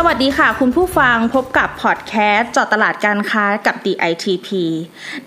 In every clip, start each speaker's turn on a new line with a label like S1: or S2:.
S1: สวัสดีค่ะ คุณผู้ฟังพบกับพอดแคสต์จอดตลาดการค้ากับ DITP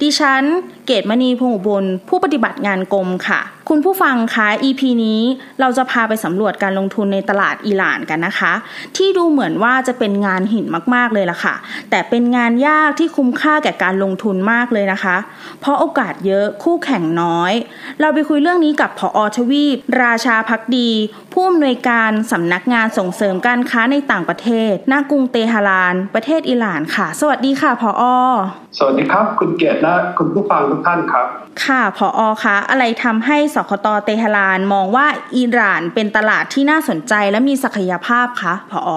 S1: ดิฉัน เกตมณีพงอุบลผู้ปฏิบัติงานกรมค่ะคุณผู้ฟังคะ EP นี้เราจะพาไปสำรวจการลงทุนในตลาดอิหร่านกันนะคะ ที่ดูเหมือนว่าจะเป็นงานหินมากๆเลยล่ะค่ะ แต่เป็นงานยากที่คุ้มค่าแก่การลงทุนมากเลยนะคะ เพราะโอกาสเยอะคู่แข่งน้อย เราไปคุยเรื่องนี้กับผอทวีป ราชาพักดี ผู้อำนวยการสำนักงานส่งเสริมการค้าในต่างประเทศณกรุงเตหะราน ประเทศอิหร่านค่ะ สวัสดีค่ะผอ
S2: สวัสดีครับ คุณเกียรติและคุณผู้ฟังทุกท่านครับ
S1: ค่ะผอคะอะไรทำให้สคตเตหะรานมองว่าอิหร่านเป็นตลาดที่น่าสนใจและมีศักยภาพคะผอ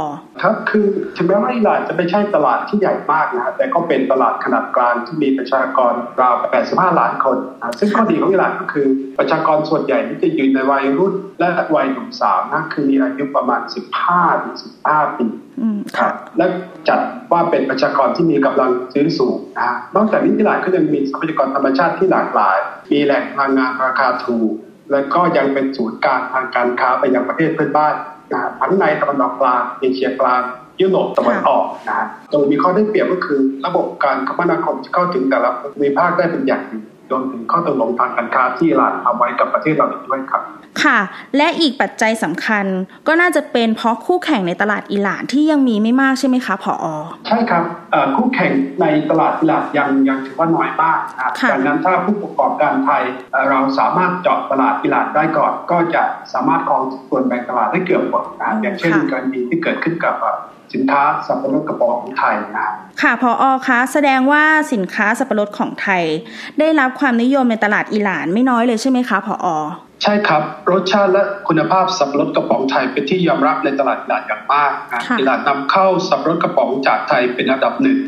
S2: ครับคือถึงแม้ว่าอิหร่านจะไม่ใช่ตลาดที่ใหญ่มากนะแต่ก็เป็นตลาดขนาดกลางที่มีประชากรราว 85 ล้านคนนะซึ่งข้อดีของอิหร่านก็คือประชากรส่วนใหญ่ที่จะอยู่ในวัยรุ่นและวัยหนุ่มสาวนะคือมีอายุประมาณ 15ถึง15 ปีครับและจัดว่าเป็นประชากรที่มีกำลังซื้อสูงนะนอกจากนี้ที่หลายก็ยังมีทรัพยากรธรรมชาติที่หลากหลาย มีแหล่งพลังงานราคาถูก และก็ยังเป็นศูนย์กลางทางการค้าไปยังประเทศเพื่อนบ้านนะทั้งในตะวันออกกลางเอเชียกลางยุโรปตะวันออกนะตรงมีข้อได้เปรียบก็คือ ระบบการคมนาคมจะเข้าถึงแต่ละภูมิภาคได้เป็นอย่างดี รวมถึงข้อตกลงทางการค้าที่หลานเอาไว้กับประเทศเราด้วยครับ
S1: ค่ะ และอีกปัจจัยสำคัญก็น่าจะเป็นเพราะคู่แข่งในตลาดอิหร่านที่ยังมีไม่มากใช่ไหมคะผอ
S2: ใช่ครับคู่แข่งในตลาดอิหร่านยังยังถือว่าน้อยมากดังนั้นถ้าผู้ประกอบการไทยเราสามารถเจาะตลาดอิหร่านได้ก่อน ก็จะสามารถครองส่วนแบ่งตลาดได้เกือบหมดอย่างเช่นกรณีที่เกิดขึ้นกับ สินค้าสับปะรดกระป๋องของไทยนะ
S1: ค่ะพออคะแสดงว่าสินค้าสับปะรดของไทย ได้รับความนิยมในตลาดอิหร่านไม่น้อยเลยใช่ไหมคะพออ
S2: ใช่ครับ รสชาติและคุณภาพสับปะรดกระป๋องไทยเป็นที่ยอมรับในตลาดอิหร่านอย่างมากอิหร่านนำเข้าสับปะรดกระป๋องจากไทยเป็นอันดับหนึ่ง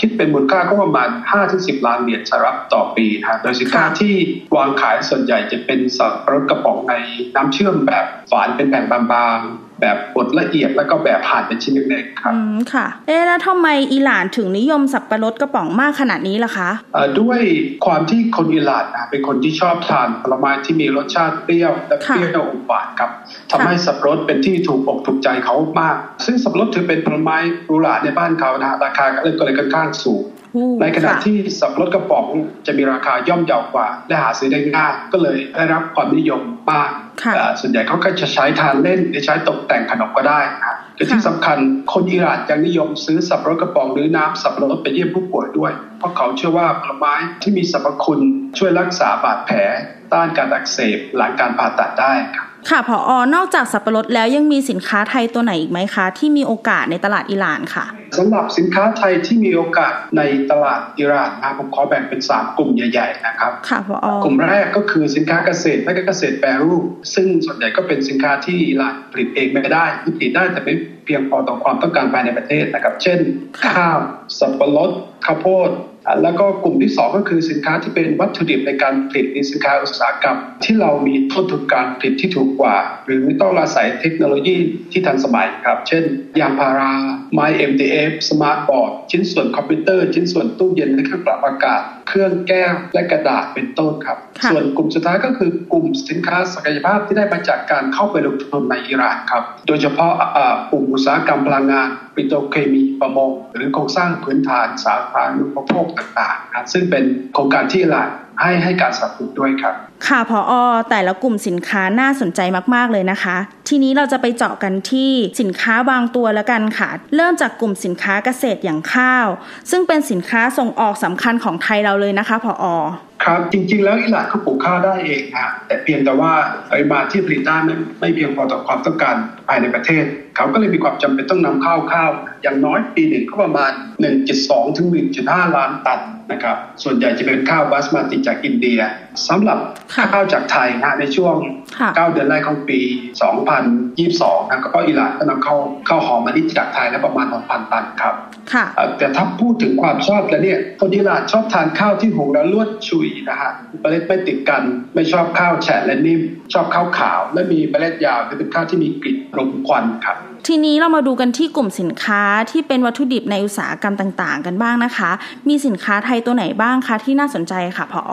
S2: คิดเป็นมูลค่าก็ประมาณ 5-10 ล้านเหรียญสหรัฐต่อปีนะโดยสินค้าที่วางขายส่วนใหญ่จะเป็นสับปะรดกระป๋องในน้ำเชื่อมแบบฝานเป็นแผ่นบาง แบบบดละเอียดแล้วก็แบบผ่านเป็นชิ้นเล็กๆครับ
S1: อืมค่ะ เอ๊แล้วทำไมอิหร่านถึงนิยมสับปะรดกระป๋องมากขนาดนี้ล่ะคะ
S2: เอ่อด้วยความที่คนอิหร่านนะเป็นคนที่ชอบทานผลไม้ที่มีรสชาติเปรี้ยวและเปรี้ยวอมหวานครับทำให้สับปะรดเป็นที่ถูกอกถูกใจเขามาก ซึ่งสับปะรดถือเป็นผลไม้รูหราในบ้านเขานะราคาก็เลยก็เลยค่อนข้างสูงในขณะที่สับปะรดกระป๋องจะมีราคาย่อมเยาวกว่า และหาซื้อได้ง่ายก็เลยได้รับความนิยมมาก ส่วนใหญ่เขาก็จะใช้ทานเล่นหรือใช้ตกแต่งขนมก็ได้นะแต่ที่สำคัญคนอิหร่านยังนิยมซื้อสับปะรดกระป๋องหรือน้ำสับปะรดไปเยี่ยมผู้ป่วยด้วย เพราะเขาเชื่อว่าผลไม้ที่มีสรรพคุณช่วยรักษาบาดแผลต้านการอักเสบหลังการผ่าตัดได้ครับ
S1: ค่ะพออนอกจากสับปะรดแล้วยังมีสินค้าไทยตัวไหนอีกไหมคะ ที่มีโอกาสในตลาดอิหร่านค่ะ
S2: สำหรับสินค้าไทยที่มีโอกาสในตลาดอิหร่านนะผมขอแบ่งเป็น 3 กลุ่มใหญ่ๆนะครับ
S1: ค่ะพอก
S2: ลุ่มแรกก็คือสินค้าเกษตรและก็เกษตรแปรรูป ซึ่งส่วนใหญ่ก็เป็นสินค้าที่อิหร่านผลิตเองไม่ได้ผลิตได้แต่ไม่เพียงพอต่อความต้องการภายในประเทศนะครับ เช่น ข้าวสับปะรดข้าวโพด แล้วก็กลุ่มที่ 2 ก็คือสินค้าที่เป็นวัตถุดิบในการผลิตในสินค้าอุตสาหกรรม ที่เรามีต้นทุนการผลิตที่ถูกกว่า หรือต้องอาศัยเทคโนโลยีที่ทันสมัยครับ เช่น ยางพาราไม้ MDF สมาร์ทบอร์ดชิ้นส่วนคอมพิวเตอร์ ชิ้นส่วนตู้เย็นและเครื่องปรับอากาศ เครื่องแก้วและกระดาษเป็นต้นครับ ส่วนกลุ่มสุดท้ายก็คือกลุ่มสินค้าศักยภาพที่ได้มาจากการเข้าไปลงทุนในอิหร่านครับโดยเฉพาะกลุ่มอุตสาหกรรมพลังงาน ปิโตรเคมีประมง หรือโครงสร้างพื้นฐานสาธารณูปโภคต่างๆซึ่งเป็นโครงการที่หลักให้ให้การสนับสนุนด้วยครับ
S1: ค่ะพออแต่ละกลุ่มสินค้าน่าสนใจมากๆเลยนะคะ ทีนี้เราจะไปเจาะกันที่สินค้าบางตัวแล้วกันค่ะ เริ่มจากกลุ่มสินค้าเกษตรอย่างข้าว ซึ่งเป็นสินค้าส่งออกสำคัญของไทยเราเลยนะคะพออ
S2: ครับจริงๆ แล้วอิหร่านเขาปลูกข้าวได้เองนะแต่เพียงแต่ว่าปริมาณที่ผลิตได้ไม่ไม่เพียงพอต่อความต้องการภายในประเทศ เขาก็เลยมีความจำเป็นต้องนำเข้าข้าว อย่างน้อยปีหนึ่งก็ประมาณ 1.2 ถึง 1.5 ล้านตันนะครับส่วนใหญ่จะเป็นข้าวบาสมาติจากอินเดียสำหรับข้าวจากไทยนะในช่วง 9 เดือนแรกของปี 2022นะก็อิหร่านก็นำเข้าข้าวหอมมะลิจากไทยแล้วประมาณ6,000 ตันครับแต่ถ้าพูดถึงความชอบแล้วเนี่ยคนอิหร่านชอบทานข้าวที่หุงแล้วลวดชุยนะฮะเมล็ดไม่ติดกันไม่ชอบข้าวแฉะและนิ่ม ชอบข้าวขาว และมีเมล็ดยาวจะเป็นข้าวที่มีกลิ่นรมควันครับ
S1: ทีนี้เรามาดูกันที่กลุ่มสินค้าที่เป็นวัตถุดิบในอุตสาหกรรมต่างๆ กันบ้างนะคะ มีสินค้าไทยตัวไหนบ้างคะที่น่าสนใจค่ะพออ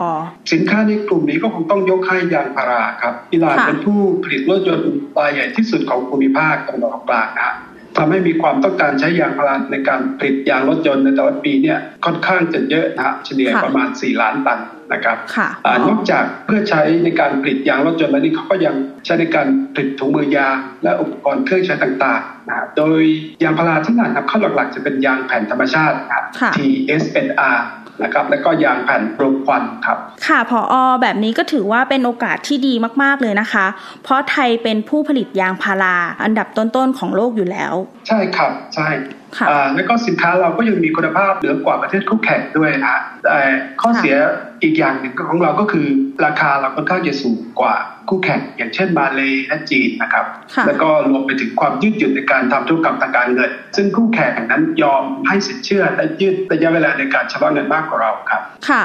S2: สินค้าในกลุ่มนี้ก็คงต้องยกให้ยางพาราครับอิหร่านเป็นผู้ผลิตรถยนต์รายใหญ่ที่สุดของภูมิภาคตะวันออกกลางนะทำให้มีความต้องการใช้ยางพาราในการผลิตยางรถยนต์ในแต่ละปีเนี่ยค่อนข้างจะเยอะนะเฉลี่ยประมาณ 4 ล้านตันนะครับนอกจากเพื่อใช้ในการผลิตยางรถยนต์แล้วนี่เขาก็ยัง ใช้ในการผลิตถุงมือยาง และอุปกรณ์เครื่องใช้ต่างๆนะโดยยางพาราที่นำเข้าหลักๆ จะเป็นยางแผ่นธรรมชาติครับ TSNR นะครับแล้วก็ยางแผ่นรมควันครับ
S1: ค่ะพออแบบนี้ก็ถือว่าเป็นโอกาสที่ดีมากๆเลยนะคะ เพราะไทยเป็นผู้ผลิตยางพาราอันดับต้นๆของโลกอยู่แล้ว
S2: ใช่ครับใช่ แล้วก็สินค้าเราก็ยังมีคุณภาพเหนือกว่าประเทศคู่แข่งด้วยนะแต่ข้อเสียอีกอย่างหนึ่งของเราก็คือ ราคาเราค่อนข้างจะสูงกว่าคู่แข่ง อย่างเช่นมาเลยและจีนนะครับ แล้วก็รวมไปถึงความยืดหยุ่นในการทำธุรกรรมทางการเงิน ซึ่งคู่แข่งนั้นยอมให้สินเชื่อและยืดระยะเวลาในการชำระเงินมากกว่าเราครับ
S1: ค่ะ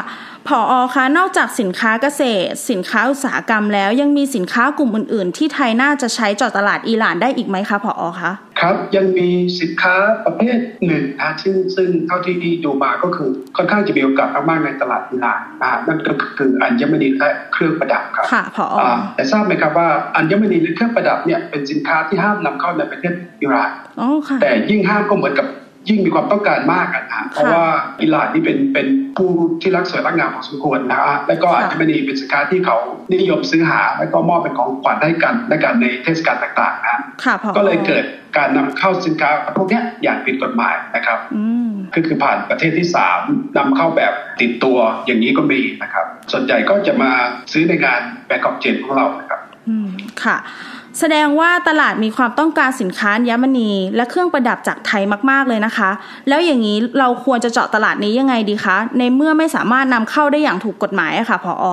S1: ผออคะนอกจากสินค้าเกษตร สินค้าอุตสาหกรรมแล้วยังมีสินค้ากลุ่มอื่น ๆ ที่ไทยน่าจะใช้จอดตลาดอิหร่านได้อีกไหมคะผออคะ
S2: ครับยังมีสินค้าประเภทหนึ่งนะซึ่งซึ่งเท่าที่ดูมาก็คือค่อนข้างจะมีโอกาสมากๆในตลาดอิหร่านนะนั่นก็คืออัญมณีและเครื่องประดับครับ
S1: ค่ะผอ
S2: แต่ทราบไหมครับว่าอัญมณีและเครื่องประดับเนี่ยเป็นสินค้าที่ห้ามนำเข้าในประเทศอิหร่านแต่ยิ่งห้ามก็เหมือนกับ ยิ่งมีความต้องการมากนะเพราะว่าอิหร่านนี่เป็นเป็นผู้ที่รักสวยรักงามของสมควรนะฮะแล้วก็อาจจะไม่ดีเป็นสินค้าที่เขานิยมซื้อหาแล้วก็มอบเป็นของขวัญให้กันและกันในเทศกาลต่างๆนะก็เลยเกิดการนำเข้าสินค้าพวกนี้อย่างผิดกฎหมายนะครับก็คือผ่านประเทศที่สามนำเข้าแบบติดตัวอย่างนี้ก็มีนะครับส่วนใหญ่ก็จะมาซื้อในงานแบงก์กอกเจนของเรานะครับ
S1: ค่ะ แสดงว่าตลาดมีความต้องการสินค้ายัมณีและเครื่องประดับจากไทยมากๆเลยนะคะ แล้วอย่างนี้เราควรจะเจาะตลาดนี้ยังไงดีคะ ในเมื่อไม่สามารถนำเข้าได้อย่างถูกกฎหมายอะคะ่ะพอ
S2: อ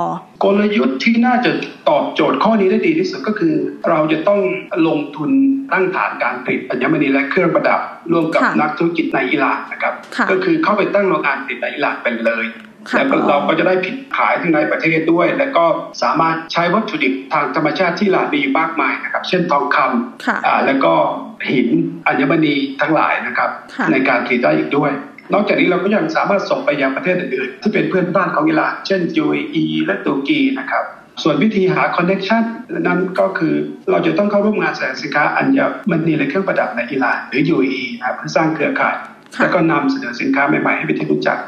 S2: กลยุทธ์ที่น่าจะตอบโจทย์ข้อนี้ได้ดีที่สุดก็คือ เราจะต้องลงทุนตั้งฐานการผลิตอัญมณีและเครื่องประดับร่วมกับนักธุรกิจในอิหร่านนะครับ ก็คือเข้าไปตั้งโรงงานผลิตในอิหร่านไปเลย แล้วเราก็จะได้ผิดขายทั้งในประเทศด้วย และก็สามารถใช้วัตถุดิบทางธรรมชาติที่หลากมีมากมายนะครับ เช่นทองคำแล้วก็หินอัญมณีทั้งหลายนะครับ ในการผลิตได้อีกด้วยนอกจากนี้เราก็ยังสามารถส่งไปยังประเทศอื่นๆที่เป็นเพื่อนบ้านของอิหร่าน เช่น UAE และตุรกีนะครับ ส่วนวิธีหาคอนเน็ชันนั้นก็คือเราจะต้องเข้าร่วมงานแสดงสินค้าอัญมณีและเครื่องประดับในอิหร่าน หรือ UAE นะครับเพื่อสร้างเครือข่าย แล้วก็นำเสนอสินค้าใหม่ๆให้เป็นที่รู้จัก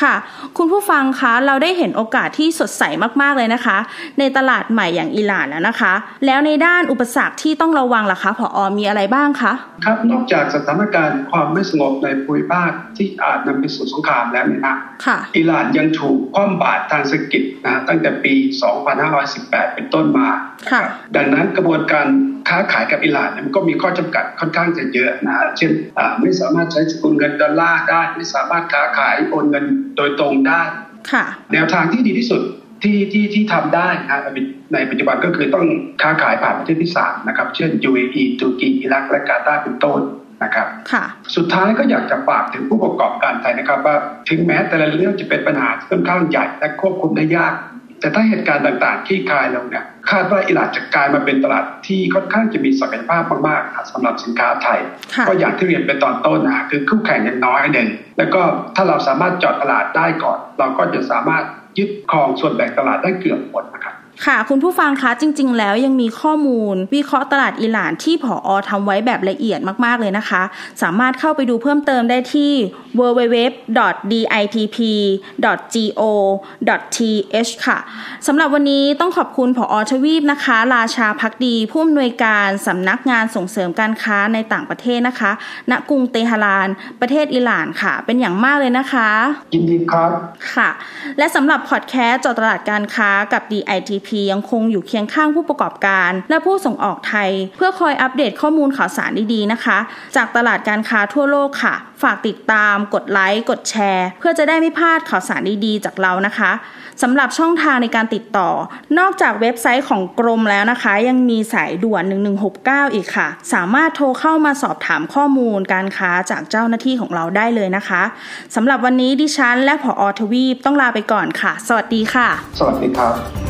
S1: ค่ะ คุณผู้ฟังคะเราได้เห็นโอกาสที่สดใสมากๆเลยนะคะ ในตลาดใหม่อย่างอิหร่านแล้วนะคะ แล้วในด้านอุปสรรคที่ต้องระวังล่ะคะผออมีอะไรบ้างคะ
S2: ครับนอกจากสถานการณ์ความไม่สงบในภูมิภาค ที่อาจนำไปสู่สงครามแล้วเนี่ยนะอิหร่านยังถูกคว่ำบาตรทางเศรษฐกิจนะตั้งแต่ปี 2518 เป็นต้นมา ดังนั้นกระบวนการค้าขายกับอิหร่านมันก็มีข้อจำกัดค่อนข้างจะเยอะนะ เช่นไม่สามารถใช้สกุลเงินดอลลาร์ได้ ไม่สามารถค้าขายโอนเงินโดยตรงได้แนวทางที่ดีที่สุดที่ที่ที่ทำได้นะในปัจจุบันก็คือต้องค้าขายผ่านประเทศที่สามนะครับ เช่น UAE ตุรกีอิรักและกาตาร์เป็นต้น นะครับสุดท้ายก็อยากจะฝากถึงผู้ประกอบการไทยนะครับ ว่าถึงแม้แต่ละเรื่องจะเป็นปัญหาค่อนข้างใหญ่และควบคุมได้ยาก แต่ถ้าเหตุการณ์ต่างๆที่คลายลงเนี่ยคาดว่าอิหร่านจะกลายมาเป็นตลาดที่ค่อนข้างจะมีศักยภาพมากๆสำหรับสินค้าไทย ก็อย่างที่เรียนไปตอนต้นนะคือคู่แข่งยังน้อยหนึ่งแล้วก็ถ้าเราสามารถจอดตลาดได้ก่อน เราก็จะสามารถยึดครองส่วนแบ่งตลาดได้เกือบหมดนะ ครับ
S1: ค่ะ คุณผู้ฟังคะจริง ๆ แล้วยังมีข้อมูล วิเคราะห์ตลาดอิหร่านที่ผออทำไว้แบบละเอียดมาก ๆ เลยนะคะ สามารถเข้าไปดูเพิ่มเติมได้ที่ www.ditp.go.th ค่ะสำหรับวันนี้ต้องขอบคุณผออทวีปนะคะ ราชาพักดีผู้อำนวยการสำนักงานส่งเสริมการค้าในต่างประเทศนะคะณกรุงเตหะราน ประเทศอิหร่านค่ะ เป็นอย่างมากเลยนะคะ
S2: ยินดีครับ
S1: ค่ะ และสำหรับพอดแคสต์จอตลาดการค้ากับ DITP ยังคงอยู่เคียงข้างผู้ประกอบการ และผู้ส่งออกไทย เพื่อคอยอัปเดตข้อมูลข่าวสารดีๆนะคะ จากตลาดการค้าทั่วโลกค่ะ ฝากติดตาม กดไลค์ กดแชร์ เพื่อจะได้ไม่พลาดข่าวสารดีๆ จากเรานะคะสำหรับช่องทางในการติดต่อ นอกจากเว็บไซต์ของกรมแล้วนะคะ ยังมีสายด่วน 1169 อีกค่ะ สามารถโทรเข้ามาสอบถามข้อมูลการค้าจากเจ้าหน้าที่ของเราได้เลยนะคะสำหรับวันนี้ดิฉันและผอทวีปต้องลาไปก่อนค่ะ สวัสดีค่ะ
S2: สวัสดีครับ